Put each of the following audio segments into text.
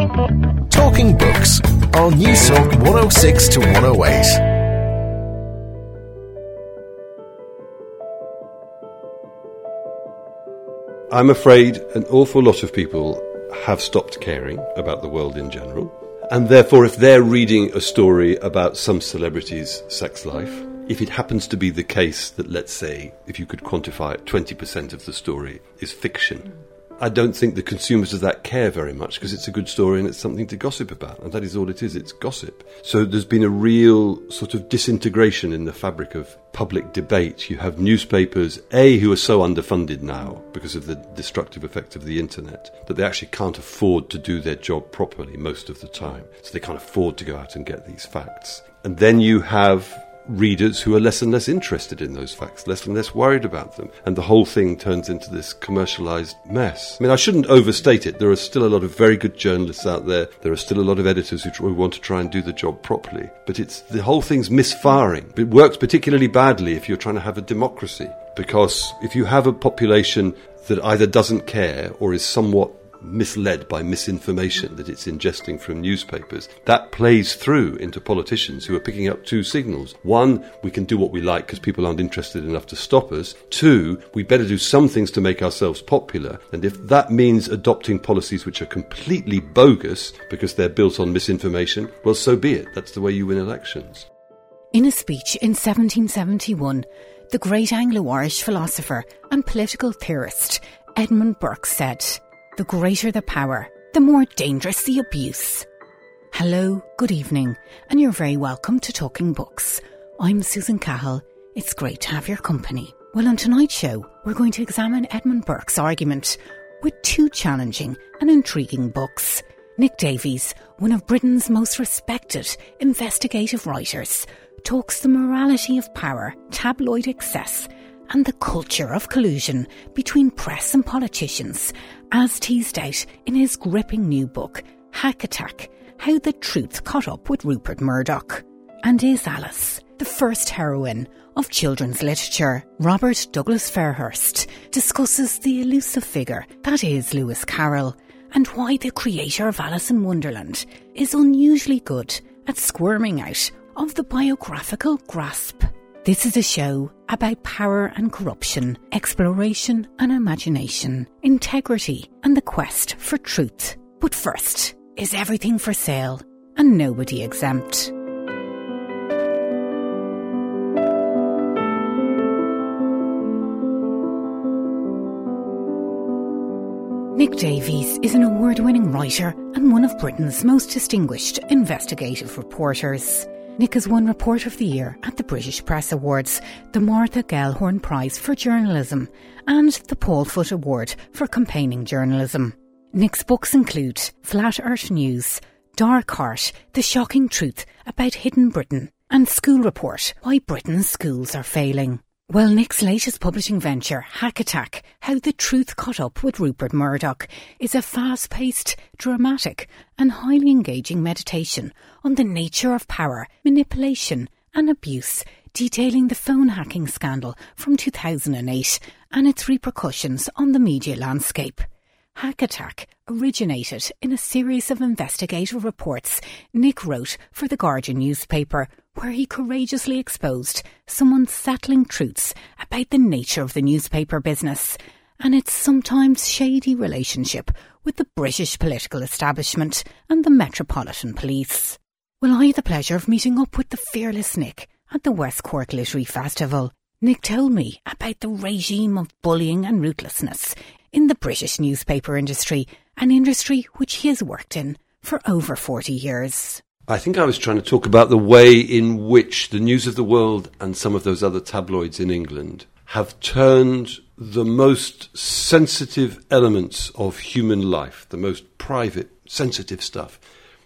Talking Books on Newstalk 106 to 108. I'm afraid an awful lot of people have stopped caring about the world in general. And therefore, if they're reading a story about some celebrity's sex life, if it happens to be the case that, let's say, if you could quantify it, 20% of the story is fiction, I don't think the consumers of that care very much because it's a good story and it's something to gossip about. And that is all it is, it's gossip. So there's been a real sort of disintegration in the fabric of public debate. You have newspapers, A, who are so underfunded now because of the destructive effect of the internet, that they actually can't afford to do their job properly most of the time. So they can't afford to go out and get these facts. And then you have readers who are less and less interested in those facts, less and less worried about them. And the whole thing turns into this commercialized mess. I mean, I shouldn't overstate it. There are still a lot of very good journalists out there. There are still a lot of editors who, who want to try and do the job properly. But it's the whole thing's misfiring. It works particularly badly if you're trying to have a democracy. Because if you have a population that either doesn't care or is somewhat misled by misinformation that it's ingesting from newspapers. That plays through into politicians who are picking up two signals. One, we can do what we like because people aren't interested enough to stop us. Two, we better do some things to make ourselves popular. And if that means adopting policies which are completely bogus because they're built on misinformation, well, so be it. That's the way you win elections. In a speech in 1771, the great Anglo Irish philosopher and political theorist Edmund Burke said, the greater the power, the more dangerous the abuse. Hello, good evening, and you're very welcome to Talking Books. I'm Susan Cahill. It's great to have your company. Well, on tonight's show, we're going to examine Edmund Burke's argument with two challenging and intriguing books. Nick Davies, one of Britain's most respected investigative writers, talks the morality of power, tabloid excess, and the culture of collusion between press and politicians, as teased out in his gripping new book, Hack Attack How the Truth Caught Up with Rupert Murdoch. And is Alice, the first heroine of children's literature, Robert Douglas Fairhurst discusses the elusive figure that is Lewis Carroll and why the creator of Alice in Wonderland is unusually good at squirming out of the biographical grasp. This is a show about power and corruption, exploration and imagination, integrity and the quest for truth. But first, is everything for sale and nobody exempt? Nick Davies is an award winning writer and one of Britain's most distinguished investigative reporters. Nick has won Reporter of the Year at the British Press Awards, the Martha Gellhorn Prize for Journalism, and the Paul Foot Award for Campaigning Journalism. Nick's books include Flat Earth News, Dark Heart, The Shocking Truth About Hidden Britain, and School Report Why Britain's Schools Are Failing. Well, Nick's latest publishing venture, Hack Attack How the Truth Caught Up with Rupert Murdoch, is a fast paced, dramatic, and highly engaging meditation on the nature of power, manipulation, and abuse, detailing the phone hacking scandal from 2008 and its repercussions on the media landscape. Hack Attack originated in a series of investigative reports Nick wrote for the Guardian newspaper, where he courageously exposed some unsettling truths about the nature of the newspaper business and its sometimes shady relationship with the British political establishment and the Metropolitan Police. Well, I had the pleasure of meeting up with the fearless Nick at the West Cork Literary Festival. Nick told me about the regime of bullying and ruthlessness in the British newspaper industry, an industry which he has worked in for over 40 years. I think I was trying to talk about the way in which the News of the World and some of those other tabloids in England have turned the most sensitive elements of human life, the most private, sensitive stuff,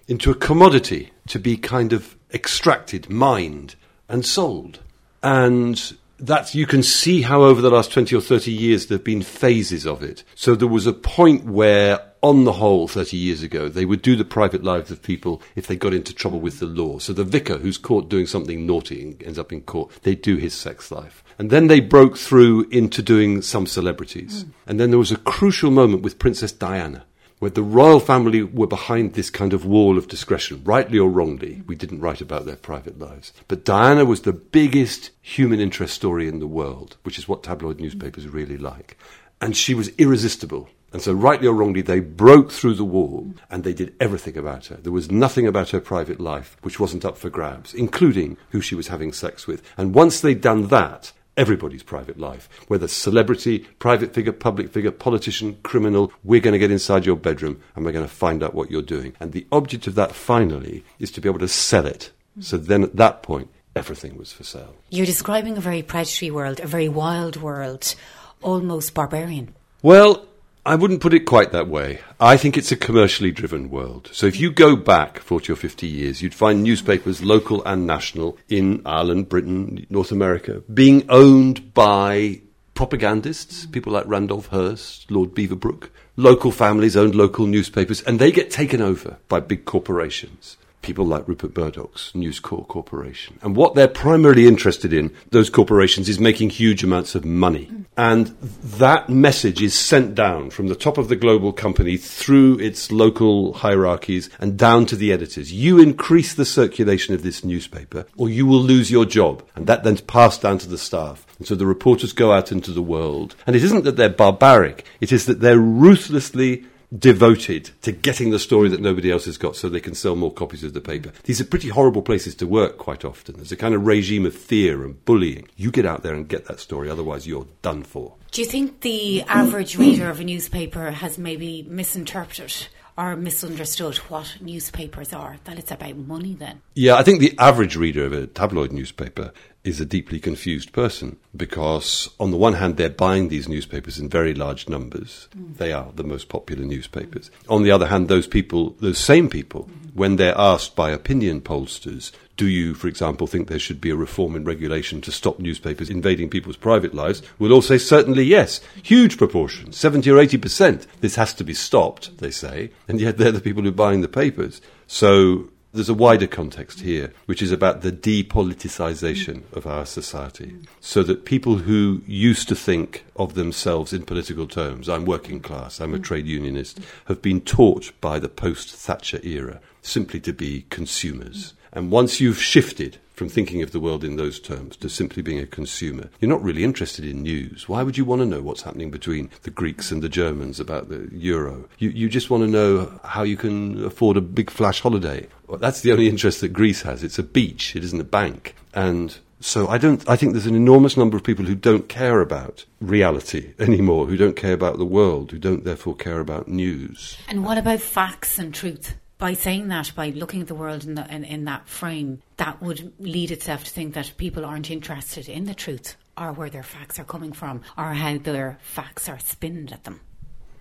into a commodity to be kind of extracted, mined, and sold. And that you can see how over the last 20 or 30 years there have been phases of it. So there was a point where, on the whole, 30 years ago, they would do the private lives of people if they got into trouble with the law. So the vicar who's caught doing something naughty and ends up in court, they do his sex life. And then they broke through into doing some celebrities. Mm. And then there was a crucial moment with Princess Diana where the royal family were behind this kind of wall of discretion, rightly or wrongly. We didn't write about their private lives. But Diana was the biggest human interest story in the world, which is what tabloid newspapers really like. And she was irresistible. And so, rightly or wrongly, they broke through the wall and they did everything about her. There was nothing about her private life which wasn't up for grabs, including who she was having sex with. And once they'd done that, everybody's private life, whether celebrity, private figure, public figure, politician, criminal, we're going to get inside your bedroom and we're going to find out what you're doing. And the object of that finally is to be able to sell it. So then at that point, everything was for sale. You're describing a very predatory world, a very wild world, almost barbarian. Well, I wouldn't put it quite that way. I think it's a commercially driven world. So if you go back 40 or 50 years, you'd find newspapers, local and national, in Ireland, Britain, North America, being owned by propagandists, people like Randolph Hearst, Lord Beaverbrook. Local families owned local newspapers, and they get taken over by big corporations people like Rupert Murdoch's News Corp Corporation. And what they're primarily interested in, those corporations, is making huge amounts of money. And that message is sent down from the top of the global company through its local hierarchies and down to the editors. You increase the circulation of this newspaper, or you will lose your job. And that then's passed down to the staff. And so the reporters go out into the world. And it isn't that they're barbaric, it is that they're ruthlessly devoted to getting the story that nobody else has got so they can sell more copies of the paper. These are pretty horrible places to work quite often. There's a kind of regime of fear and bullying. You get out there and get that story, otherwise, you're done for. Do you think the average reader of a newspaper has maybe misinterpreted or misunderstood what newspapers are, that it's about money then? Yeah, I think the average reader of a tabloid newspaper is a deeply confused person because, on the one hand, they're buying these newspapers in very large numbers. Mm. They are the most popular newspapers. On the other hand, those people, those same people, mm. when they're asked by opinion pollsters, do you, for example, think there should be a reform in regulation to stop newspapers invading people's private lives? We'll all say certainly yes. Huge proportion, 70 or 80%. This has to be stopped, they say, and yet they're the people who are buying the papers. So there's a wider context here, which is about the depoliticization mm. of our society. So that people who used to think of themselves in political terms, I'm working class, I'm a mm. trade unionist, have been taught by the post Thatcher era simply to be consumers. Mm. And once you've shifted from thinking of the world in those terms to simply being a consumer. You're not really interested in news. Why would you want to know what's happening between the Greeks and the Germans about the euro? You, you just want to know how you can afford a big flash holiday. Well, that's the only interest that Greece has. It's a beach, it isn't a bank. And so I don't. I think there's an enormous number of people who don't care about reality anymore, who don't care about the world, who don't therefore care about news. And what about facts and truth? By saying that, by looking at the world in, the, in, in, that frame, that would lead itself to think that people aren't interested in the truth or where their facts are coming from or how their facts are spinned at them.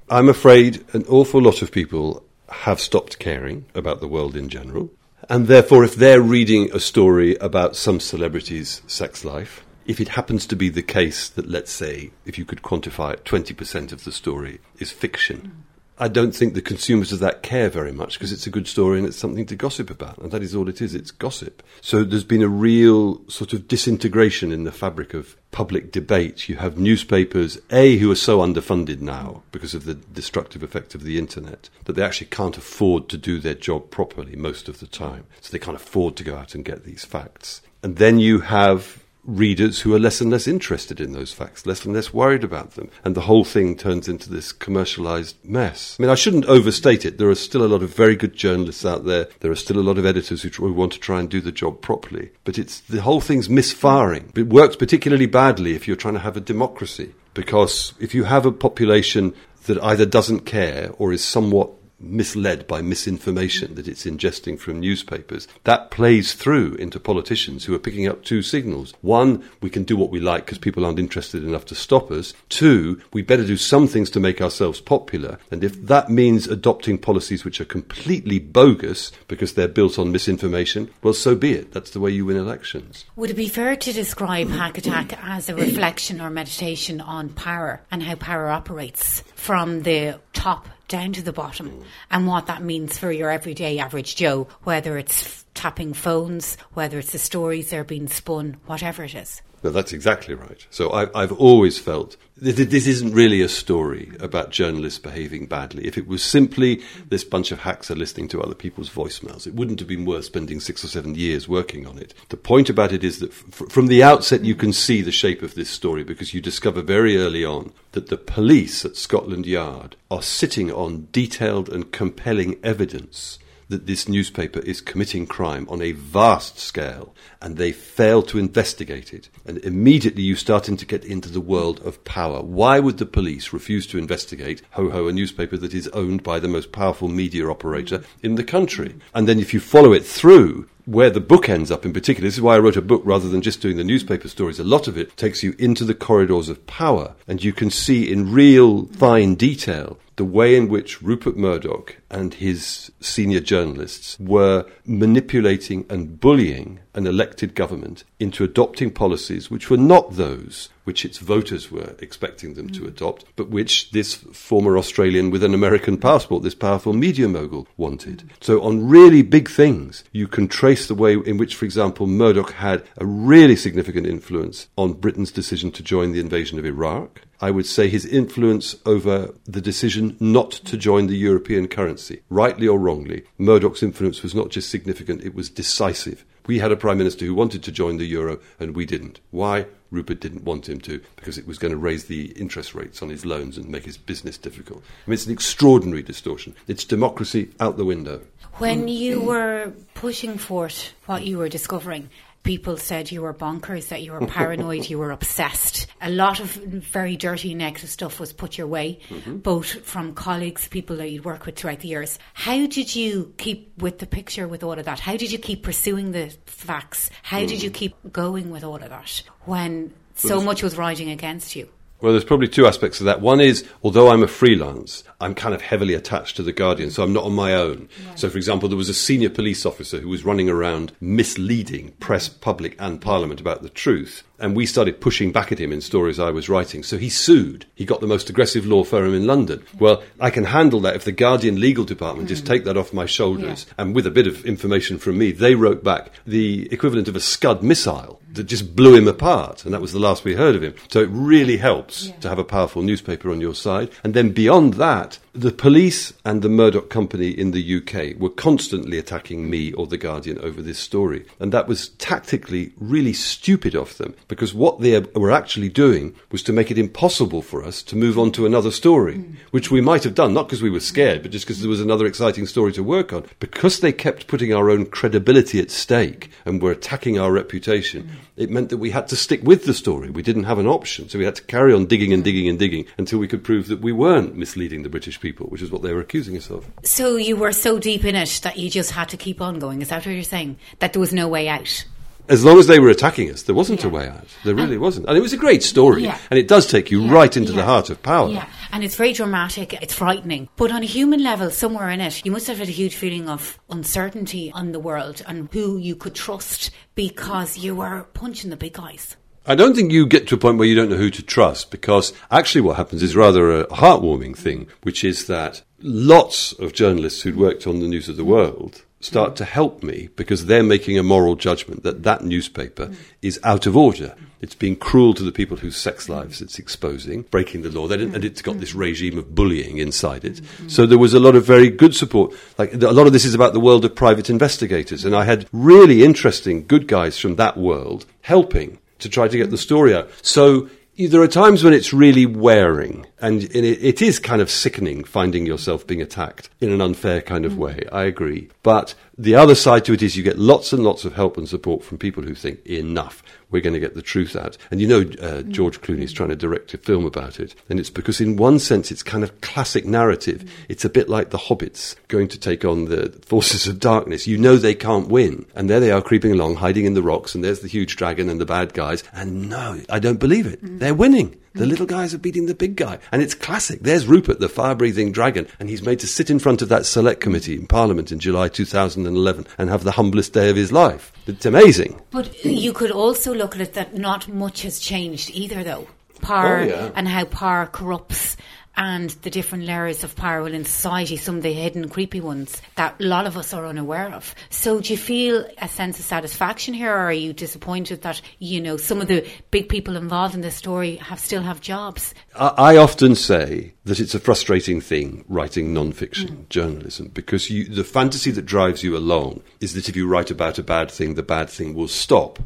I'm afraid an awful lot of people have stopped caring about the world in general. And therefore, if they're reading a story about some celebrity's sex life, if it happens to be the case that, let's say, if you could quantify it, 20% of the story is fiction, I don't think the consumers of that care very much because it's a good story and it's something to gossip about. And that is all it is, it's gossip. So there's been a real sort of disintegration in the fabric of public debate. You have newspapers, A, who are so underfunded now because of the destructive effect of the internet that they actually can't afford to do their job properly most of the time. So they can't afford to go out and get these facts. And then you have readers who are less and less interested in those facts, less and less worried about them. And the whole thing turns into this commercialized mess. I mean, I shouldn't overstate it. There are still a lot of very good journalists out there. There are still a lot of editors who, who want to try and do the job properly. But it's the whole thing's misfiring. It works particularly badly if you're trying to have a democracy. Because if you have a population that either doesn't care or is somewhat misled by misinformation that it's ingesting from newspapers. That plays through into politicians who are picking up two signals. One, we can do what we like because people aren't interested enough to stop us. Two, we better do some things to make ourselves popular. And if that means adopting policies which are completely bogus because they're built on misinformation, well, so be it. That's the way you win elections. Would it be fair to describe Hack Attack as a reflection or meditation on power and how power operates from the top down to the bottom and what that means for your everyday average Joe, whether it's tapping phones, whether it's the stories that are being spun, whatever it is. No, that's exactly right. So I, I've always felt that this isn't really a story about journalists behaving badly. If it was simply this bunch of hacks are listening to other people's voicemails, it wouldn't have been worth spending six or seven years working on it. The point about it is that f- from the outset, you can see the shape of this story because you discover very early on that the police at Scotland Yard are sitting on detailed and compelling evidence that this newspaper is committing crime on a vast scale and they fail to investigate it. And immediately you start to get into the world of power. Why would the police refuse to investigate Ho Ho, a newspaper that is owned by the most powerful media operator in the country? And then if you follow it through, where the book ends up in particular, this is why I wrote a book rather than just doing the newspaper stories. A lot of it takes you into the corridors of power, and you can see in real fine detail the way in which Rupert Murdoch and his senior journalists were manipulating and bullying an elected government into adopting policies which were not those which its voters were expecting them to mm. adopt, but which this former Australian with an American passport, this powerful media mogul, wanted. Mm. So, on really big things, you can trace the way in which, for example, Murdoch had a really significant influence on Britain's decision to join the invasion of Iraq. I would say his influence over the decision not to join the European currency, rightly or wrongly, Murdoch's influence was not just significant, it was decisive. We had a prime minister who wanted to join the euro and we didn't. Why? Rupert didn't want him to because it was going to raise the interest rates on his loans and make his business difficult. I mean, it's an extraordinary distortion. It's democracy out the window. When you were pushing forth what you were discovering, people said you were bonkers, that you were paranoid, you were obsessed. A lot of very dirty negative stuff was put your way, mm-hmm. both from colleagues, people that you'd worked with throughout the years. How did you keep with the picture with all of that? How did you keep pursuing the facts? How mm. did you keep going with all of that when so much was riding against you? Well, there's probably two aspects of that. One is, although I'm a freelance, I'm kind of heavily attached to The Guardian, so I'm not on my own. Right. So, for example, there was a senior police officer who was running around misleading press, public, and parliament about the truth and we started pushing back at him in stories I was writing. So he sued. He got the most aggressive law firm in London. Well, I can handle that if the Guardian legal department mm. just take that off my shoulders. Yeah. And with a bit of information from me, they wrote back the equivalent of a Scud missile that just blew him apart. And that was the last we heard of him. So it really helps yeah. to have a powerful newspaper on your side. And then beyond that, the police and the Murdoch Company in the UK were constantly attacking me or The Guardian over this story. And that was tactically really stupid of them because what they were actually doing was to make it impossible for us to move on to another story, mm. which we might have done, not because we were scared, but just because there was another exciting story to work on. Because they kept putting our own credibility at stake and were attacking our reputation, mm. it meant that we had to stick with the story. We didn't have an option. So we had to carry on digging and digging and digging until we could prove that we weren't misleading the British people, which is what they were accusing us of. So you were so deep in it that you just had to keep on going. Is that what you're saying? That there was no way out? As long as they were attacking us, there wasn't yeah. a way out. There um, really wasn't. And it was a great story. Yeah. And it does take you yeah. right into the heart of power. Yeah. And it's very dramatic, it's frightening. But on a human level, somewhere in it, you must have had a huge feeling of uncertainty on the world and who you could trust because you were punching the big guys. I don't think you get to a point where you don't know who to trust because actually what happens is rather a heartwarming thing, which is that lots of journalists who'd worked on the news of the world start to help me because they're making a moral judgment that that newspaper is out of order. It's being cruel to the people whose sex lives it's exposing, breaking the law, and it's got this regime of bullying inside it. So there was a lot of very good support. Like a lot of this is about the world of private investigators, and I had really interesting good guys from that world helping to try to get the story out. So there are times when it's really wearing, and it is kind of sickening finding yourself being attacked in an unfair kind of mm. way. I agree. But the other side to it is you get lots and lots of help and support from people who think enough. We're going to get the truth out. And you know, uh, mm. George is trying to direct a film about it. And it's because, in one sense, it's kind of classic narrative. Mm. It's a bit like the hobbits going to take on the forces of darkness. You know they can't win. And there they are creeping along, hiding in the rocks. And there's the huge dragon and the bad guys. And no, I don't believe it. They're winning. The little guys are beating the big guy. And it's classic. There's Rupert, the fire breathing dragon, and he's made to sit in front of that select committee in Parliament in July 2011 and have the humblest day of his life. It's amazing. But you could also look at it that not much has changed either, though. Power oh, yeah. and how power corrupts and the different layers of power within society, some of the hidden creepy ones that a lot of us are unaware of. So do you feel a sense of satisfaction here or are you disappointed that, you know, some of the big people involved in this story have still have jobs? I, I often say that it's a frustrating thing writing non-fiction mm. journalism because you, the fantasy that drives you along is that if you write about a bad thing, the bad thing will stop.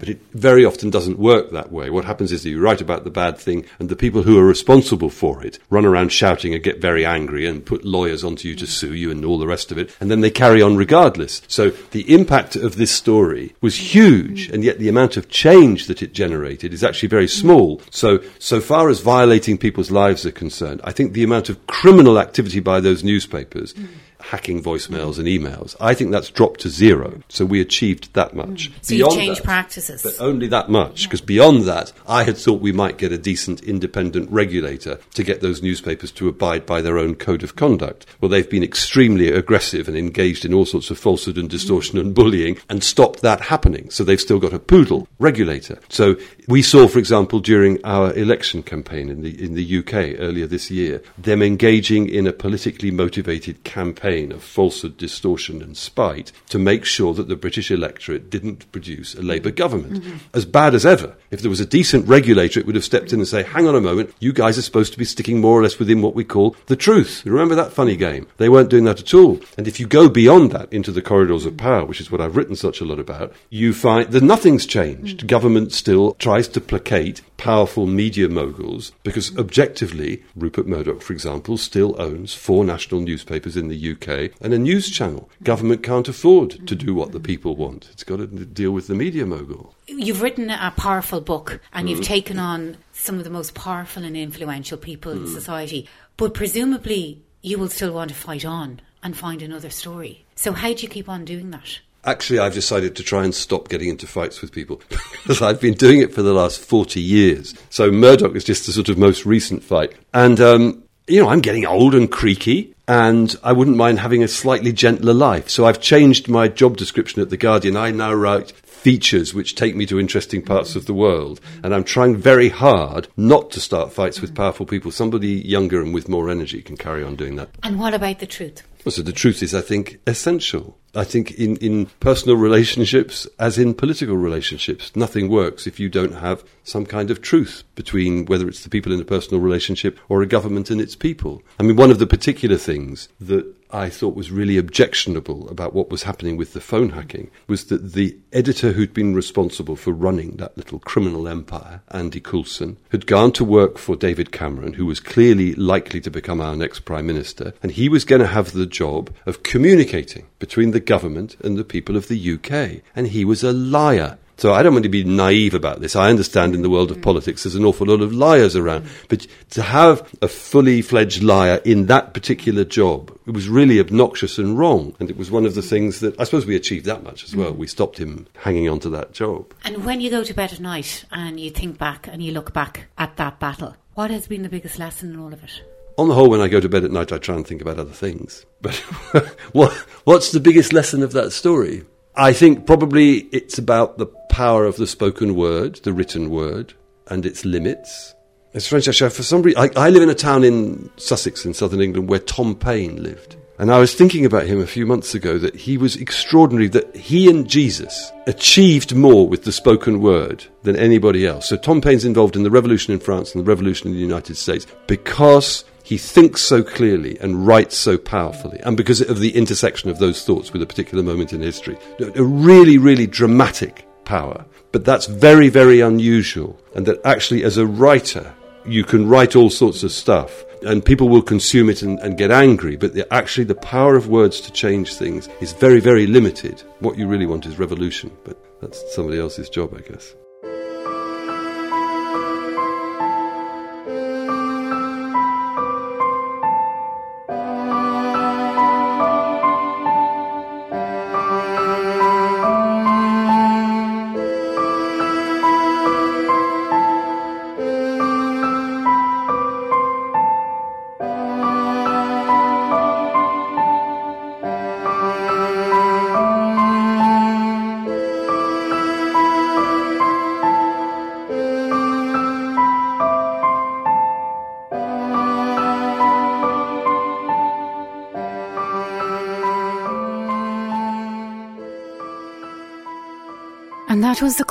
But it very often doesn't work that way. What happens is that you write about the bad thing, and the people who are responsible for it run around shouting and get very angry and put lawyers onto you to sue you and all the rest of it, and then they carry on regardless. So the impact of this story was huge, and yet the amount of change that it generated is actually very small. So, so far as violating people's lives are concerned, I think the amount of criminal activity by those newspapers hacking voicemails and emails. I think that's dropped to zero. So we achieved that much. Mm. So you changed practices. But only that much, because yeah. beyond that, I had thought we might get a decent independent regulator to get those newspapers to abide by their own code of conduct. Well, they've been extremely aggressive and engaged in all sorts of falsehood and distortion mm. and bullying and stopped that happening. So they've still got a poodle regulator. So we saw, for example, during our election campaign in the, in the UK earlier this year, them engaging in a politically motivated campaign campaign of falsehood, distortion, and spite to make sure that the British electorate didn't produce a Labour government. Mm-hmm. As bad as ever. If there was a decent regulator, it would have stepped in and say, hang on a moment, you guys are supposed to be sticking more or less within what we call the truth. Remember that funny game? They weren't doing that at all. And if you go beyond that into the corridors of power, which is what I've written such a lot about, you find that nothing's changed. Mm-hmm. Government still tries to placate powerful media moguls because objectively, Rupert Murdoch, for example, still owns four national newspapers in the UK and a news channel. Government can't afford to do what the people want. It's got to deal with the media mogul. You've written a powerful book and mm. you've taken on some of the most powerful and influential people mm. in society, but presumably you will still want to fight on and find another story. So, how do you keep on doing that? Actually, I've decided to try and stop getting into fights with people because I've been doing it for the last 40 years. So Murdoch is just the sort of most recent fight. And, um, you know, I'm getting old and creaky and I wouldn't mind having a slightly gentler life. So I've changed my job description at The Guardian. I now write features which take me to interesting parts of the world. And I'm trying very hard not to start fights with powerful people. Somebody younger and with more energy can carry on doing that. And what about the truth? So the truth is, I think, essential. I think in, in personal relationships, as in political relationships, nothing works if you don't have some kind of truth between whether it's the people in a personal relationship or a government and its people. I mean, one of the particular things that I thought was really objectionable about what was happening with the phone hacking was that the editor who'd been responsible for running that little criminal empire, Andy Coulson, had gone to work for David Cameron, who was clearly likely to become our next Prime Minister, and he was going to have the job of communicating between the government and the people of the UK. And he was a liar. So I don't want to be naive about this. I understand in the world of mm. politics there's an awful lot of liars around. Mm. But to have a fully fledged liar in that particular job, it was really obnoxious and wrong. And it was one of the things that I suppose we achieved that much as well. Mm. We stopped him hanging on to that job. And when you go to bed at night and you think back and you look back at that battle, what has been the biggest lesson in all of it? On the whole, when I go to bed at night, I try and think about other things. But what, what's the biggest lesson of that story? I think probably it's about the power of the spoken word, the written word, and its limits. It's strange, actually. For some reason, I, I live in a town in Sussex, in southern England, where Tom Paine lived. And I was thinking about him a few months ago that he was extraordinary, that he and Jesus achieved more with the spoken word than anybody else. So Tom Paine's involved in the revolution in France and the revolution in the United States because he thinks so clearly and writes so powerfully, and because of the intersection of those thoughts with a particular moment in history. A really, really dramatic power. But that's very, very unusual, and that actually, as a writer, you can write all sorts of stuff and people will consume it and, and get angry, but the, actually the power of words to change things is very, very limited. What you really want is revolution, but that's somebody else's job, I guess.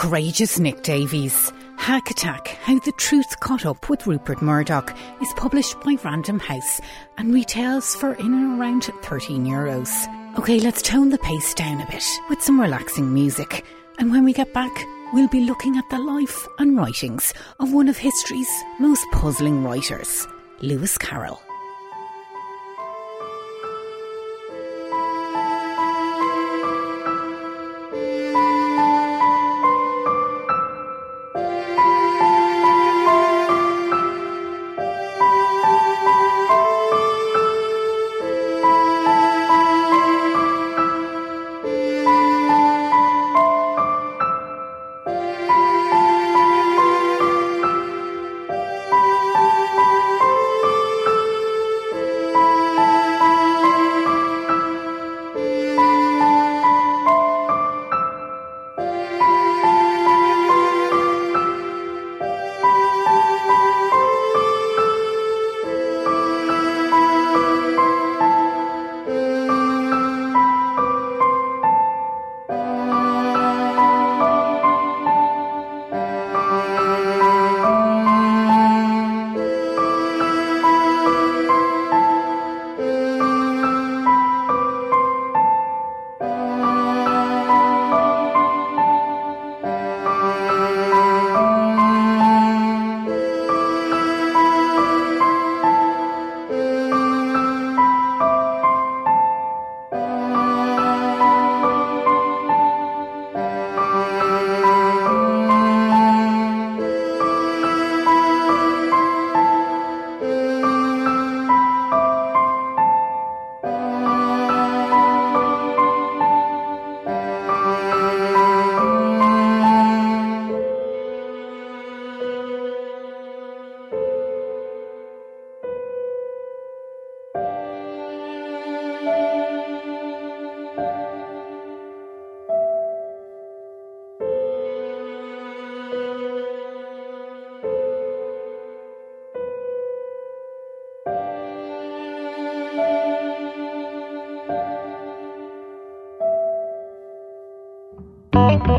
Courageous Nick Davies. Hack Attack How the Truth Caught Up with Rupert Murdoch is published by Random House and retails for in and around 13 euros. Okay, let's tone the pace down a bit with some relaxing music. And when we get back, we'll be looking at the life and writings of one of history's most puzzling writers, Lewis Carroll.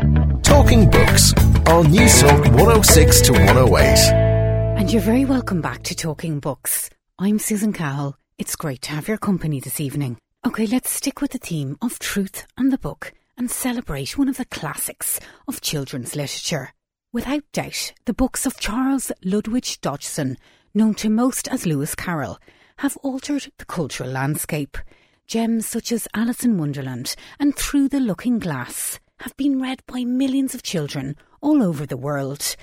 Talking Books on Newstalk 106 to 108. And you're very welcome back to Talking Books. I'm Susan Cahill. It's great to have your company this evening. Okay, let's stick with the theme of truth and the book and celebrate one of the classics of children's literature. Without doubt, the books of Charles Lutwidge Dodgson, known to most as Lewis Carroll, have altered the cultural landscape. Gems such as Alice in Wonderland and Through the Looking Glass have been read by millions of children all over the world.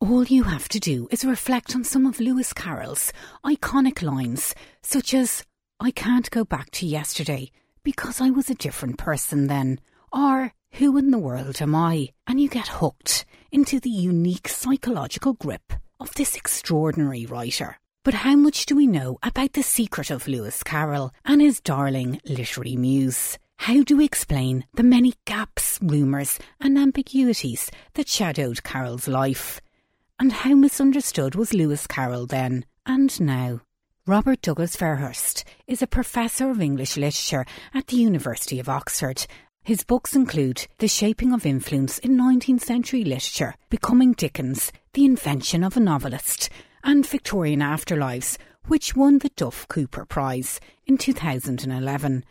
All you have to do is reflect on some of Lewis Carroll's iconic lines, such as, I can't go back to yesterday because I was a different person then, or Who in the world am I? And you get hooked into the unique psychological grip of this extraordinary writer. But how much do we know about the secret of Lewis Carroll and his darling literary muse? How do we explain the many gaps, rumours, and ambiguities that shadowed Carroll's life? And how misunderstood was Lewis Carroll then and now? Robert Douglas Fairhurst is a professor of English literature at the University of Oxford. His books include The Shaping of Influence in 19th Century Literature, Becoming Dickens, The Invention of a Novelist, and Victorian Afterlives, which won the Duff Cooper Prize in 2011.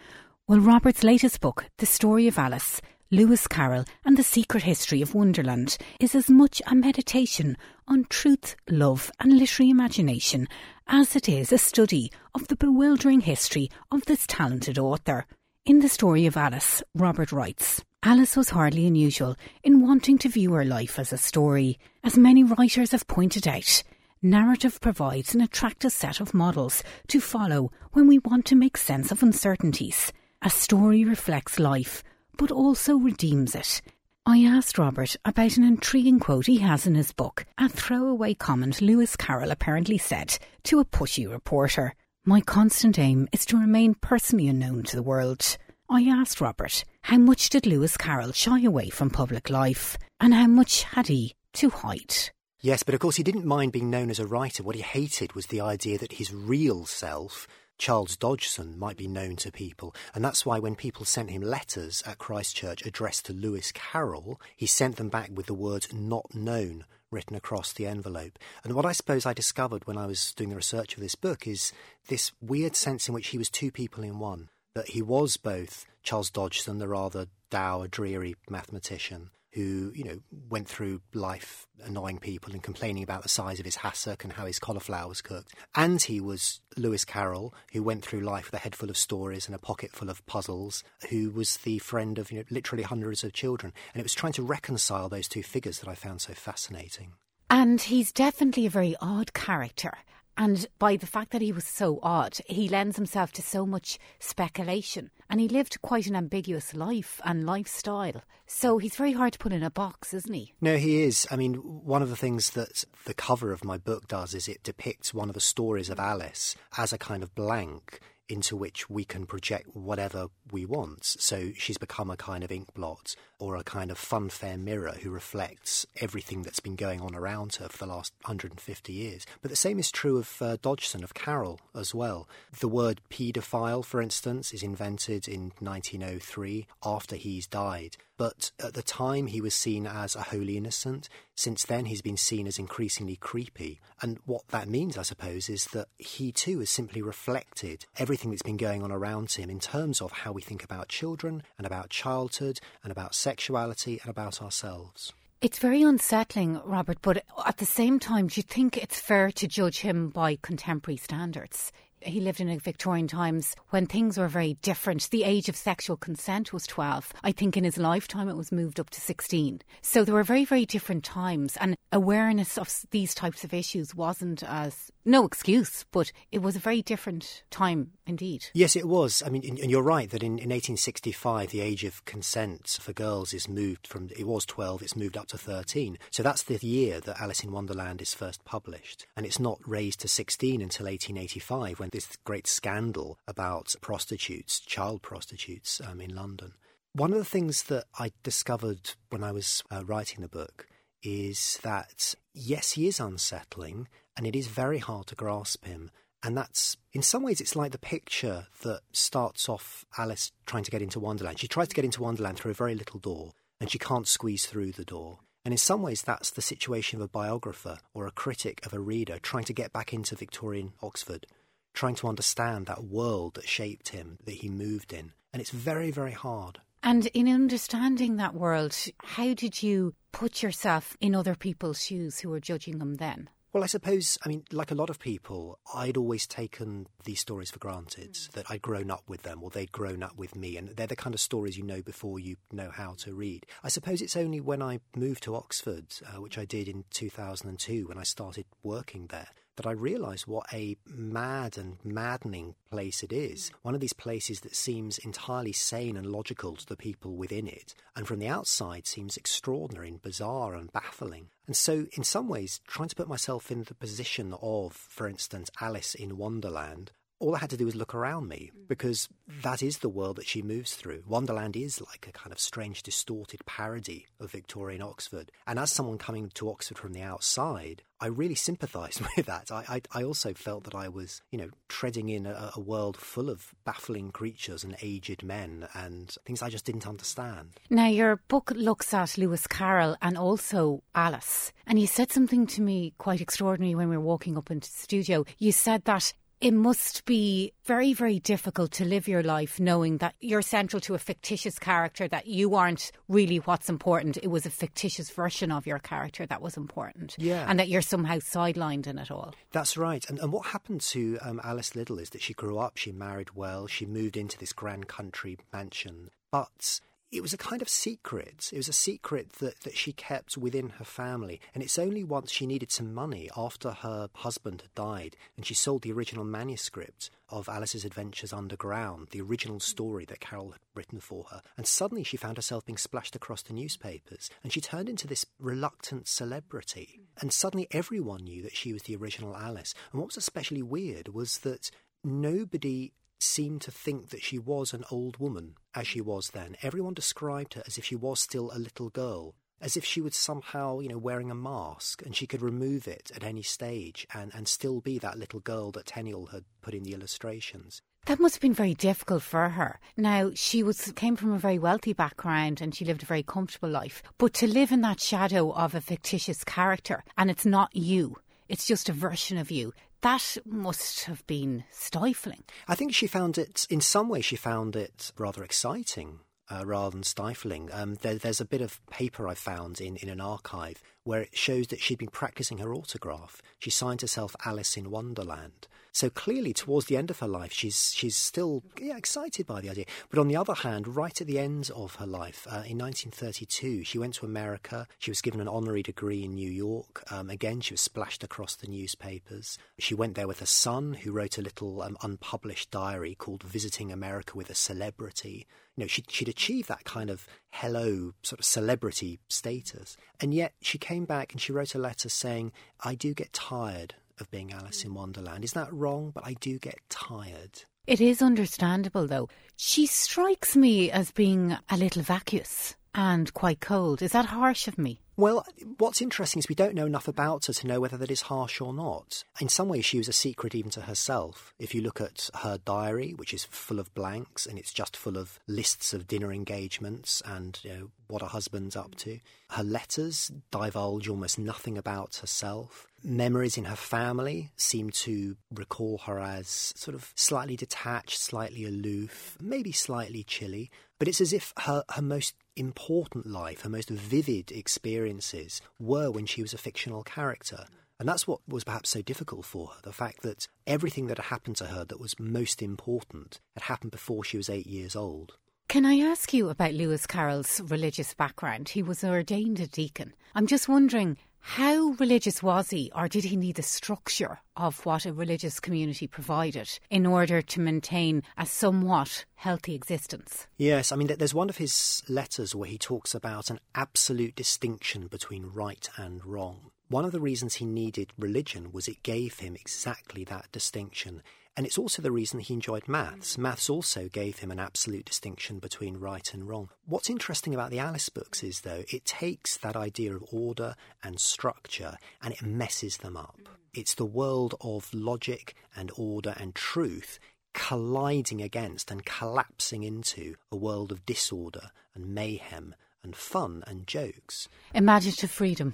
Well, Robert's latest book, The Story of Alice, Lewis Carroll and the Secret History of Wonderland, is as much a meditation on truth, love, and literary imagination as it is a study of the bewildering history of this talented author. In The Story of Alice, Robert writes, Alice was hardly unusual in wanting to view her life as a story. As many writers have pointed out, narrative provides an attractive set of models to follow when we want to make sense of uncertainties. A story reflects life, but also redeems it. I asked Robert about an intriguing quote he has in his book, a throwaway comment Lewis Carroll apparently said to a pushy reporter. My constant aim is to remain personally unknown to the world. I asked Robert, how much did Lewis Carroll shy away from public life, and how much had he to hide? Yes, but of course he didn't mind being known as a writer. What he hated was the idea that his real self Charles Dodgson might be known to people, and that's why when people sent him letters at Christ Church addressed to Lewis Carroll, he sent them back with the words not known written across the envelope. And what I suppose I discovered when I was doing the research for this book is this weird sense in which he was two people in one. That he was both Charles Dodgson, the rather dour, dreary mathematician, who, you know, went through life annoying people and complaining about the size of his hassock and how his cauliflower was cooked. And he was Lewis Carroll, who went through life with a head full of stories and a pocket full of puzzles, who was the friend of you know, literally hundreds of children. And it was trying to reconcile those two figures that I found so fascinating. And he's definitely a very odd character. And by the fact that he was so odd, he lends himself to so much speculation. And he lived quite an ambiguous life and lifestyle. So he's very hard to put in a box, isn't he? No, he is. I mean, one of the things that the cover of my book does is it depicts one of the stories of Alice as a kind of blank into which we can project whatever we want. So she's become a kind of ink blot or a kind of funfair mirror who reflects everything that's been going on around her for the last 150 years. But the same is true of uh, Dodgson, of Carroll as well. The word paedophile, for instance, is invented in 1903 after he's died. But at the time, he was seen as a wholly innocent. Since then, he's been seen as increasingly creepy. And what that means, I suppose, is that he too has simply reflected everything that's been going on around him in terms of how we think about children and about childhood and about sexuality and about ourselves. It's very unsettling, Robert, but at the same time, do you think it's fair to judge him by contemporary standards? He lived in a Victorian times when things were very different. The age of sexual consent was 12. I think in his lifetime it was moved up to 16. So there were very, very different times, and awareness of these types of issues wasn't as no excuse, but it was a very different time indeed. Yes, it was. I mean, and you're right that in, in 1865, the age of consent for girls is moved from, it was 12, it's moved up to 13. So that's the year that Alice in Wonderland is first published. And it's not raised to 16 until 1885 when this great scandal about prostitutes, child prostitutes um, in London. One of the things that I discovered when I was uh, writing the book is that, yes, he is unsettling and it is very hard to grasp him. And that's, in some ways, it's like the picture that starts off Alice trying to get into Wonderland. She tries to get into Wonderland through a very little door, and she can't squeeze through the door. And in some ways, that's the situation of a biographer or a critic of a reader trying to get back into Victorian Oxford, trying to understand that world that shaped him, that he moved in. And it's very, very hard. And in understanding that world, how did you put yourself in other people's shoes who were judging them then? Well, I suppose, I mean, like a lot of people, I'd always taken these stories for granted, mm. that I'd grown up with them or they'd grown up with me, and they're the kind of stories you know before you know how to read. I suppose it's only when I moved to Oxford, uh, which I did in 2002, when I started working there, that I realised what a mad and maddening place it is. Mm. One of these places that seems entirely sane and logical to the people within it, and from the outside seems extraordinary and bizarre and baffling. And so, in some ways, trying to put myself in the position of, for instance, Alice in Wonderland, all I had to do was look around me mm. because that is the world that she moves through. Wonderland is like a kind of strange, distorted parody of Victorian Oxford. And as someone coming to Oxford from the outside, I really sympathised with that. I, I, I, also felt that I was, you know, treading in a, a world full of baffling creatures and aged men and things I just didn't understand. Now, your book looks at Lewis Carroll and also Alice. And you said something to me quite extraordinary when we were walking up into the studio. You said that it must be very, very difficult to live your life knowing that you're central to a fictitious character, that you aren't really what's important. It was a fictitious version of your character that was important. Yeah. And that you're somehow sidelined in it all. That's right. And, and what happened to um, Alice Liddell is that she grew up, she married well, she moved into this grand country mansion. But it was a kind of secret. It was a secret that, that she kept within her family. And it's only once she needed some money after her husband had died and she sold the original manuscript of Alice's Adventures Underground, the original story that Carroll had written for her. And suddenly she found herself being splashed across the newspapers and she turned into this reluctant celebrity. And suddenly everyone knew that she was the original Alice. And what was especially weird was that nobody seemed to think that she was an old woman, as she was then. Everyone described her as if she was still a little girl. as if she was somehow, you know, wearing a mask and she could remove it at any stage and, and still be that little girl that Tenniel had put in the illustrations. That must have been very difficult for her. Now, she was came from a very wealthy background and she lived a very comfortable life. But to live in that shadow of a fictitious character and it's not you, it's just a version of you. That must have been stifling. I think she found it, in some way, she found it rather exciting uh, rather than stifling. Um, there, there's a bit of paper I found in, in an archive where it shows that she'd been practicing her autograph. She signed herself Alice in Wonderland. So clearly, towards the end of her life, she's she's still yeah, excited by the idea. But on the other hand, right at the end of her life, uh, in 1932, she went to America. She was given an honorary degree in New York. Um, again, she was splashed across the newspapers. She went there with her son, who wrote a little um, unpublished diary called "Visiting America with a Celebrity." You know, she'd, she'd achieved that kind of hello sort of celebrity status, and yet she came back and she wrote a letter saying, "I do get tired of being Alice in Wonderland. Is that wrong? But I do get tired. It is understandable, though. She strikes me as being a little vacuous and quite cold. Is that harsh of me? Well, what's interesting is we don't know enough about her to know whether that is harsh or not. In some ways, she was a secret even to herself. If you look at her diary, which is full of blanks and it's just full of lists of dinner engagements and you know, what her husband's up to, her letters divulge almost nothing about herself. Memories in her family seem to recall her as sort of slightly detached, slightly aloof, maybe slightly chilly. But it's as if her, her most important life, her most vivid experiences were when she was a fictional character. And that's what was perhaps so difficult for her the fact that everything that had happened to her that was most important had happened before she was eight years old. Can I ask you about Lewis Carroll's religious background? He was ordained a deacon. I'm just wondering how religious was he, or did he need the structure of what a religious community provided in order to maintain a somewhat healthy existence? Yes, I mean, there's one of his letters where he talks about an absolute distinction between right and wrong. One of the reasons he needed religion was it gave him exactly that distinction. And it's also the reason he enjoyed maths. Maths also gave him an absolute distinction between right and wrong. What's interesting about the Alice books is, though, it takes that idea of order and structure and it messes them up. It's the world of logic and order and truth colliding against and collapsing into a world of disorder and mayhem and fun and jokes. Imaginative freedom.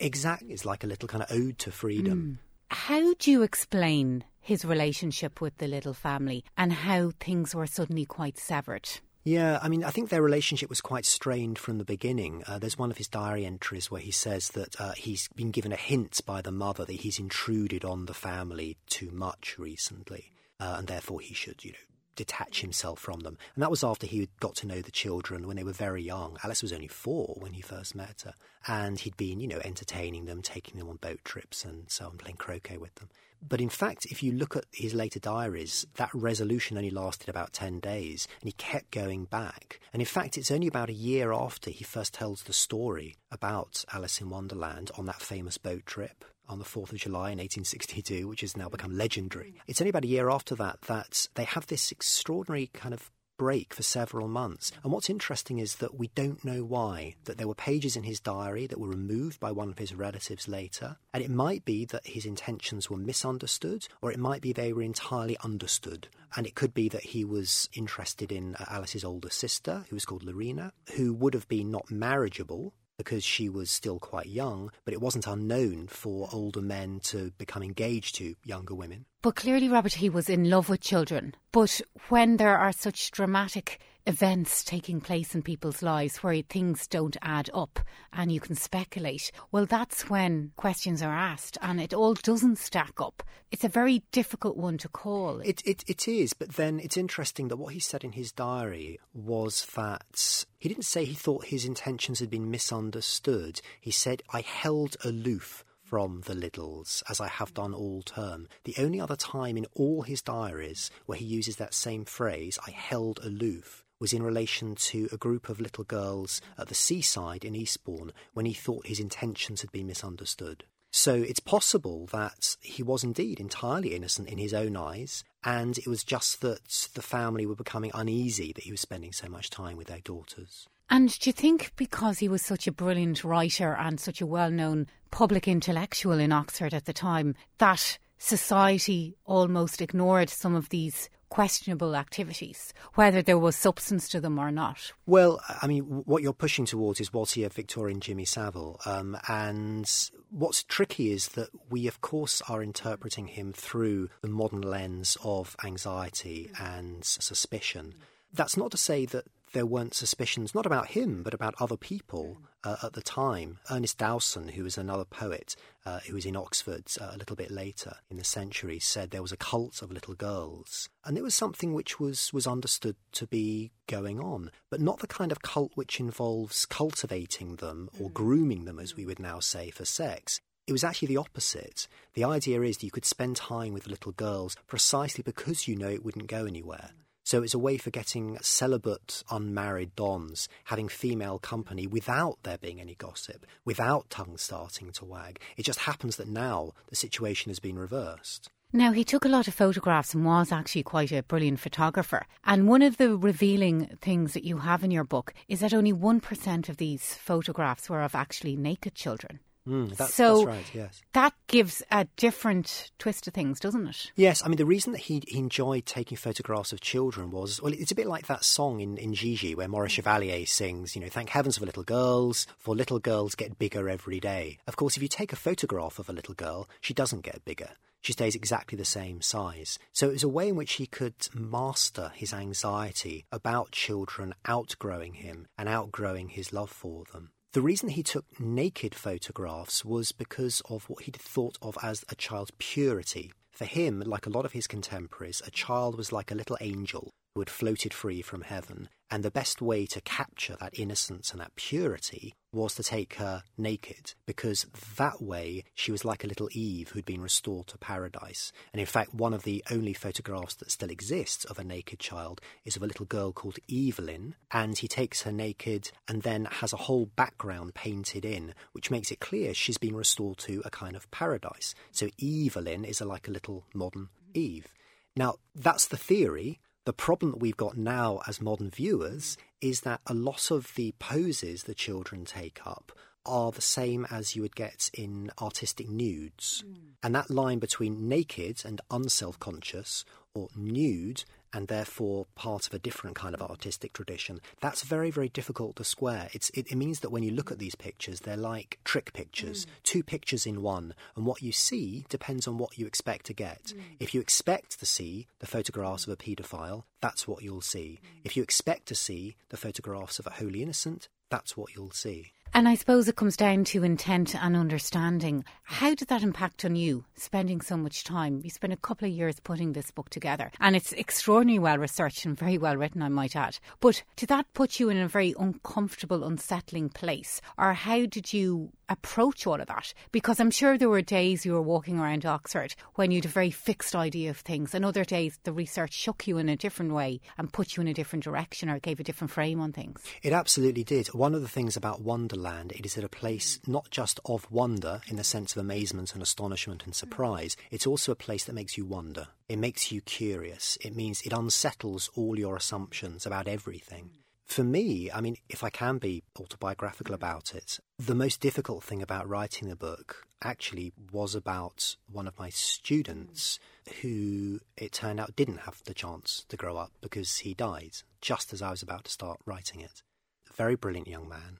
Exactly. It's like a little kind of ode to freedom. Mm. How do you explain his relationship with the Liddell family and how things were suddenly quite severed. Yeah, I mean, I think their relationship was quite strained from the beginning. Uh, there's one of his diary entries where he says that uh, he's been given a hint by the mother that he's intruded on the family too much recently, uh, and therefore he should, you know, detach himself from them. And that was after he got to know the children when they were very young. Alice was only four when he first met her, and he'd been, you know, entertaining them, taking them on boat trips and so on, playing croquet with them. But in fact, if you look at his later diaries, that resolution only lasted about 10 days and he kept going back. And in fact, it's only about a year after he first tells the story about Alice in Wonderland on that famous boat trip on the 4th of July in 1862, which has now become legendary. It's only about a year after that that they have this extraordinary kind of break for several months. And what's interesting is that we don't know why, that there were pages in his diary that were removed by one of his relatives later. And it might be that his intentions were misunderstood, or it might be they were entirely understood. And it could be that he was interested in Alice's older sister, who was called Lorina, who would have been not marriageable because she was still quite young, but it wasn't unknown for older men to become engaged to younger women. But clearly, Robert, he was in love with children. But when there are such dramatic events taking place in people's lives where things don't add up and you can speculate, well, that's when questions are asked and it all doesn't stack up. It's a very difficult one to call. It, it, it is, but then it's interesting that what he said in his diary was that he didn't say he thought his intentions had been misunderstood. He said, I held aloof from the Liddells, as I have done all term. The only other time in all his diaries where he uses that same phrase, I held aloof, was in relation to a group of little girls at the seaside in Eastbourne when he thought his intentions had been misunderstood. So it's possible that he was indeed entirely innocent in his own eyes, and it was just that the family were becoming uneasy that he was spending so much time with their daughters. And do you think because he was such a brilliant writer and such a well known public intellectual in Oxford at the time, that society almost ignored some of these questionable activities, whether there was substance to them or not. Well, I mean, what you're pushing towards is a Victorian Jimmy Savile? Um, and what's tricky is that we, of course, are interpreting him through the modern lens of anxiety and suspicion. That's not to say that there weren't suspicions, not about him, but about other people uh, at the time. Ernest Dowson, who was another poet uh, who was in Oxford uh, a little bit later in the century, said there was a cult of little girls. And it was something which was, was understood to be going on, but not the kind of cult which involves cultivating them or grooming them, as we would now say, for sex. It was actually the opposite. The idea is that you could spend time with little girls precisely because you know it wouldn't go anywhere. So it's a way for getting celibate, unmarried dons having female company without there being any gossip, without tongues starting to wag. It just happens that now the situation has been reversed. Now, he took a lot of photographs and was actually quite a brilliant photographer. And one of the revealing things that you have in your book is that only 1% of these photographs were of actually naked children. Mm, that, so that's right, yes. That gives a different twist to things, doesn't it? Yes, I mean, the reason that he, he enjoyed taking photographs of children was, well, it's a bit like that song in, in Gigi where Maurice Chevalier sings, you know, thank heavens for little girls, for little girls get bigger every day. Of course, if you take a photograph of a little girl, she doesn't get bigger she stays exactly the same size. So it was a way in which he could master his anxiety about children outgrowing him and outgrowing his love for them. The reason he took naked photographs was because of what he'd thought of as a child's purity. For him, like a lot of his contemporaries, a child was like a little angel who had floated free from heaven, and the best way to capture that innocence and that purity was to take her naked, because that way she was like a little Eve who'd been restored to paradise. And in fact, one of the only photographs that still exists of a naked child is of a little girl called Evelyn, and he takes her naked and then has a whole background painted in, which makes it clear she's been restored to a kind of paradise. So Evelyn is a, like a little modern Eve. Now, that's the theory, the problem that we've got now as modern viewers is that a lot of the poses the children take up are the same as you would get in artistic nudes. Mm. And that line between naked and unself conscious or nude and therefore part of a different kind of artistic tradition. That's very, very difficult to square. It's, it, it means that when you look at these pictures, they're like trick pictures, mm. two pictures in one, and what you see depends on what you expect to get. Mm. If you expect to see the photographs of a paedophile, that's what you'll see. Mm. If you expect to see the photographs of a holy innocent, that's what you'll see. And I suppose it comes down to intent and understanding. How did that impact on you, spending so much time? You spent a couple of years putting this book together, and it's extraordinarily well researched and very well written, I might add. But did that put you in a very uncomfortable, unsettling place? Or how did you approach all of that? Because I'm sure there were days you were walking around Oxford when you had a very fixed idea of things, and other days the research shook you in a different way and put you in a different direction or gave a different frame on things. It absolutely did. One of the things about Wonderland, it is a place not just of wonder in the sense of amazement and astonishment and mm. surprise, it's also a place that makes you wonder. It makes you curious. It means it unsettles all your assumptions about everything. Mm. For me, I mean, if I can be autobiographical about it, the most difficult thing about writing the book actually was about one of my students who it turned out didn't have the chance to grow up because he died just as I was about to start writing it. A very brilliant young man.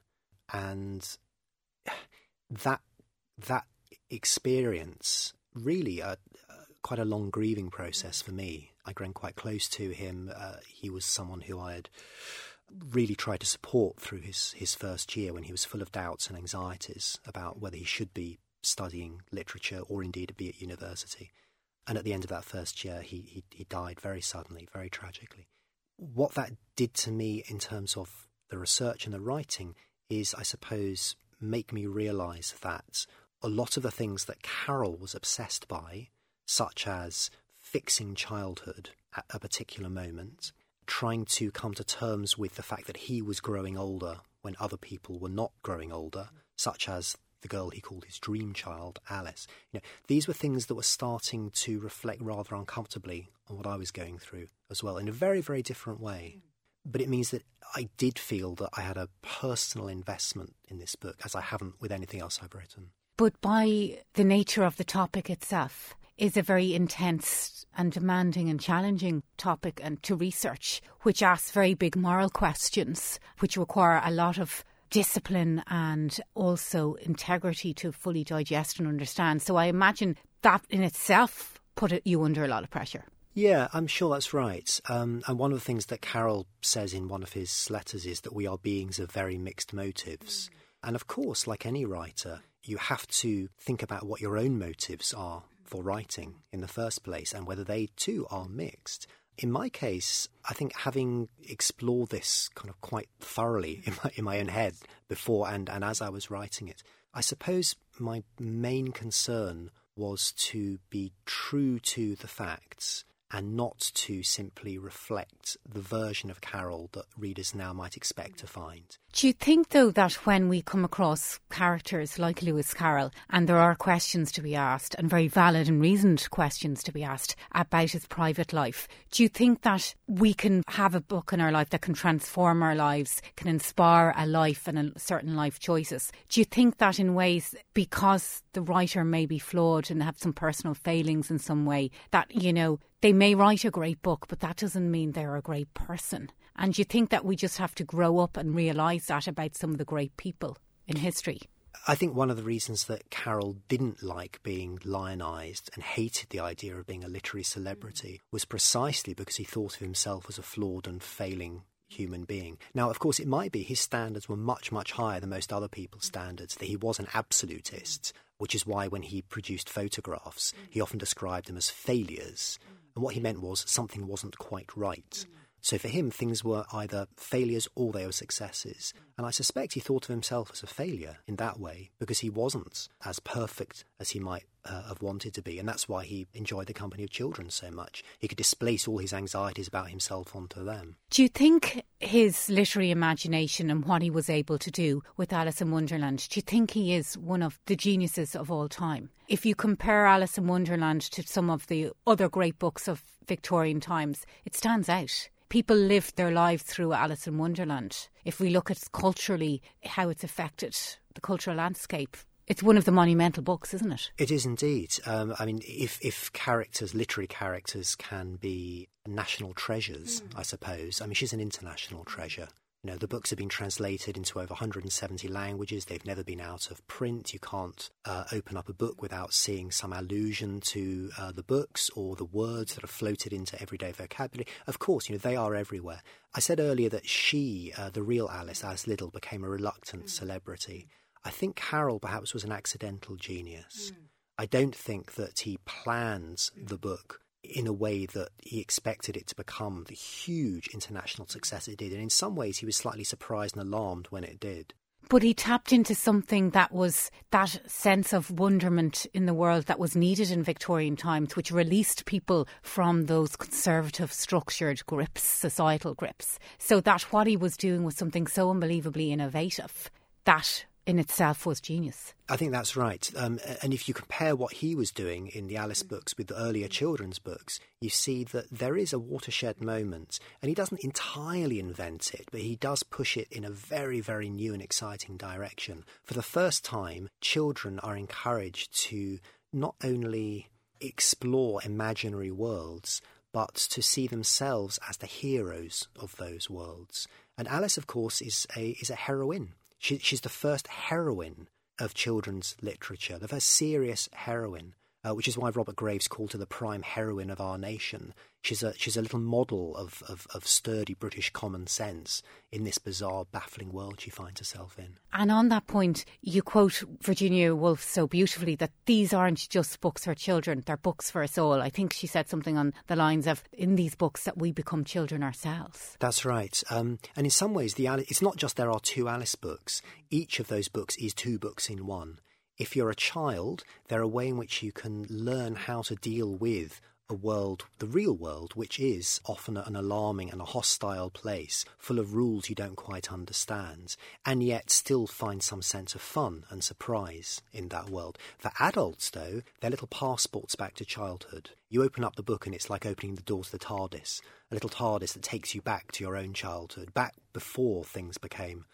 And that that experience really a, a, quite a long grieving process for me. I grown quite close to him. Uh, he was someone who I had really tried to support through his, his first year when he was full of doubts and anxieties about whether he should be studying literature or indeed be at university. And at the end of that first year, he, he, he died very suddenly, very tragically. What that did to me in terms of the research and the writing is, I suppose, make me realize that a lot of the things that Carroll was obsessed by, such as fixing childhood at a particular moment, trying to come to terms with the fact that he was growing older when other people were not growing older, such as the girl he called his dream child, Alice. You know, these were things that were starting to reflect rather uncomfortably on what I was going through as well, in a very, very different way. but it means that I did feel that I had a personal investment in this book, as I haven't with anything else I've written. But by the nature of the topic itself, is a very intense and demanding and challenging topic and to research, which asks very big moral questions, which require a lot of discipline and also integrity to fully digest and understand. So I imagine that in itself put it, you under a lot of pressure. Yeah, I'm sure that's right. Um, and one of the things that Carroll says in one of his letters is that we are beings of very mixed motives. And of course, like any writer, you have to think about what your own motives are for writing in the first place and whether they too are mixed. In my case, I think having explored this kind of quite thoroughly in my, in my own head before and, and as I was writing it, I suppose my main concern was to be true to the facts and not to simply reflect the version of Carroll that readers now might expect to find. Do you think, though, that when we come across characters like Lewis Carroll and there are questions to be asked, and very valid and reasoned questions to be asked about his private life, do you think that we can have a book in our life that can transform our lives, can inspire a life and a certain life choices? Do you think that in ways, because the writer may be flawed and have some personal failings in some way, that, you know, they may write a great book, but that doesn't mean they're a great person. And do you think that we just have to grow up and realise that about some of the great people in history? I think one of the reasons that Carroll didn't like being lionised and hated the idea of being a literary celebrity mm. was precisely because he thought of himself as a flawed and failing human being. Now, of course, it might be his standards were much, much higher than most other people's mm. standards, that he was an absolutist, mm. which is why when he produced photographs, he often described them as failures. And what he meant was something wasn't quite right. So for him, things were either failures or they were successes. And I suspect he thought of himself as a failure in that way because he wasn't as perfect as he might uh, have wanted to be. And that's why he enjoyed the company of children so much. He could displace all his anxieties about himself onto them. Do you think his literary imagination and what he was able to do with Alice in Wonderland, do you think he is one of the geniuses of all time? If you compare Alice in Wonderland to some of the other great books of Victorian times, it stands out people lived their lives through Alice in Wonderland. If we look at culturally how it's affected the cultural landscape, it's one of the monumental books, isn't it? It is indeed. Um, I mean, if, if characters, literary characters, can be national treasures, mm. I suppose. I mean, she's an international treasure. You know, the books have been translated into over 170 languages. They've never been out of print. You can't uh, open up a book without seeing some allusion to uh, the books or the words that are floated into everyday vocabulary. Of course, you know, they are everywhere. I said earlier that she, uh, the real Alice, Alice Liddell, became a reluctant mm. celebrity. I think Carroll perhaps was an accidental genius. Mm. I don't think that he plans the book in a way that he expected it to become the huge international success it did. And in some ways, he was slightly surprised and alarmed when it did. But he tapped into something that was that sense of wonderment in the world that was needed in Victorian times, which released people from those conservative, structured grips, societal grips. So that what he was doing was something so unbelievably innovative that in itself was genius. I think that's right. Um, and if you compare what he was doing in the Alice books with the earlier children's books, you see that there is a watershed moment. And he doesn't entirely invent it, but he does push it in a very, very new and exciting direction. For the first time, children are encouraged to not only explore imaginary worlds, but to see themselves as the heroes of those worlds. And Alice, of course, is a, is a heroine. She, she's the first heroine of children's literature, the first serious heroine, uh, which is why Robert Graves called her the prime heroine of our nation. She's a she's a little model of, of, of, sturdy British common sense in this bizarre, baffling world she finds herself in. And on that point, you quote Virginia Woolf so beautifully that these aren't just books for children; they're books for us all. I think she said something on the lines of, "In these books, that we become children ourselves." That's right. Um, and in some ways, the it's not just there are two Alice books. Each of those books is two books in one. If you're a child, they're a way in which you can learn how to deal with a world, the real world, which is often an alarming and a hostile place, full of rules you don't quite understand, and yet still find some sense of fun and surprise in that world. For adults, though, they're little passports back to childhood. You open up the book and it's like opening the door to the TARDIS, a little TARDIS that takes you back to your own childhood, back before things became,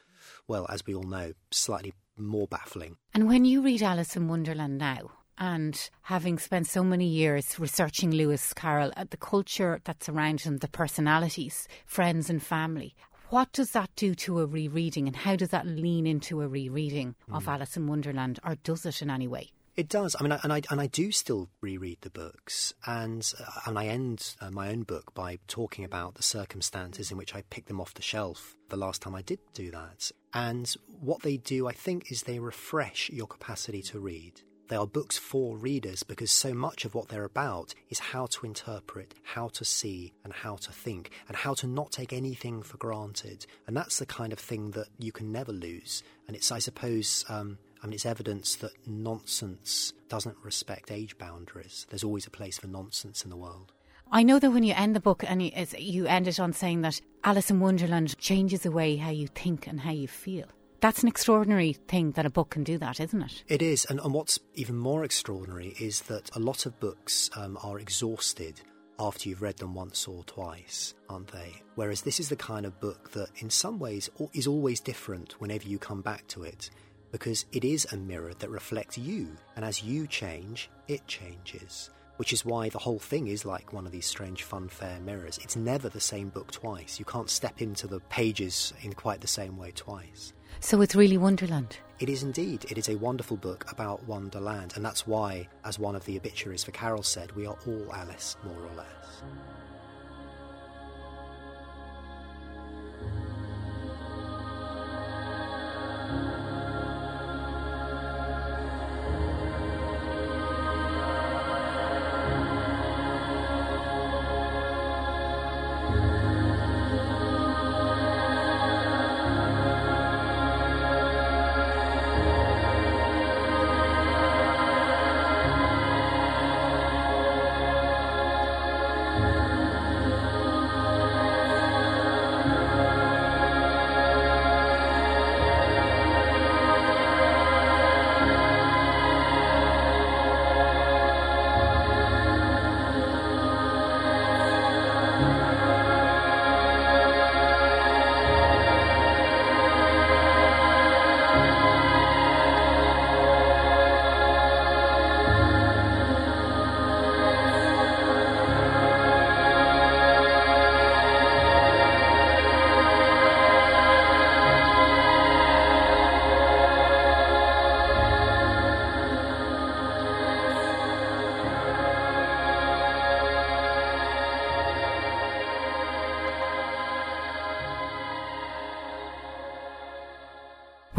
well, as we all know, slightly more baffling. And when you read Alice in Wonderland now, and having spent so many years researching Lewis Carroll, uh, the culture that's around him, the personalities, friends, and family, what does that do to a rereading, and how does that lean into a rereading mm. of Alice in Wonderland, or does it in any way? It does. I mean, I, and I and I do still reread the books, and uh, and I end uh, my own book by talking about the circumstances in which I picked them off the shelf the last time I did do that. And what they do, I think, is they refresh your capacity to read. They are books for readers because so much of what they're about is how to interpret, how to see, and how to think, and how to not take anything for granted. And that's the kind of thing that you can never lose. And it's, I suppose, um, I mean, it's evidence that nonsense doesn't respect age boundaries. There's always a place for nonsense in the world. I know that when you end the book and you, you end it on saying that Alice in Wonderland changes the way how you think and how you feel. That's an extraordinary thing that a book can do that, isn't it? It is. And, and what's even more extraordinary is that a lot of books um, are exhausted after you've read them once or twice, aren't they? Whereas this is the kind of book that, in some ways, is always different whenever you come back to it, because it is a mirror that reflects you, and as you change, it changes. Which is why the whole thing is like one of these strange funfair mirrors. It's never the same book twice. You can't step into the pages in quite the same way twice. So it's really Wonderland. It is indeed. It is a wonderful book about Wonderland, and that's why, as one of the obituaries for Carroll said, we are all Alice, more or less.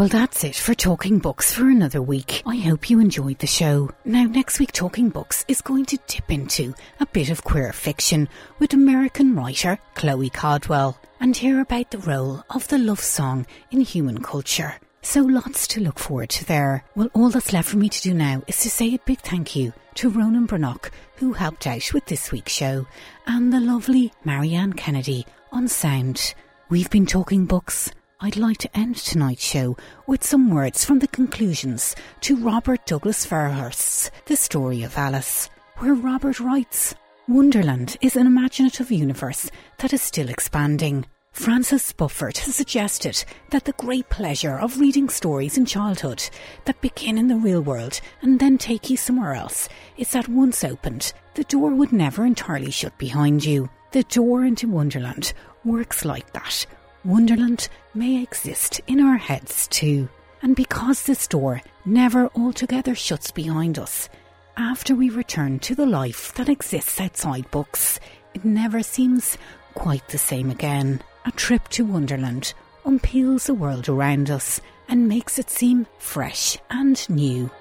Well, that's it for Talking Books for another week. I hope you enjoyed the show. Now, next week, Talking Books is going to dip into a bit of queer fiction with American writer Chloe Caldwell and hear about the role of the love song in human culture. So lots to look forward to there. Well, all that's left for me to do now is to say a big thank you to Ronan Brannock, who helped out with this week's show, and the lovely Marianne Kennedy on sound. We've been talking books. I'd like to end tonight's show with some words from the conclusions to Robert Douglas Fairhurst's The Story of Alice, where Robert writes Wonderland is an imaginative universe that is still expanding. Francis Spufford has suggested that the great pleasure of reading stories in childhood that begin in the real world and then take you somewhere else is that once opened, the door would never entirely shut behind you. The door into Wonderland works like that Wonderland may exist in our heads too. And because this door never altogether shuts behind us, after we return to the life that exists outside books, it never seems quite the same again. A trip to Wonderland unpeels the world around us and makes it seem fresh and new.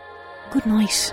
Good night.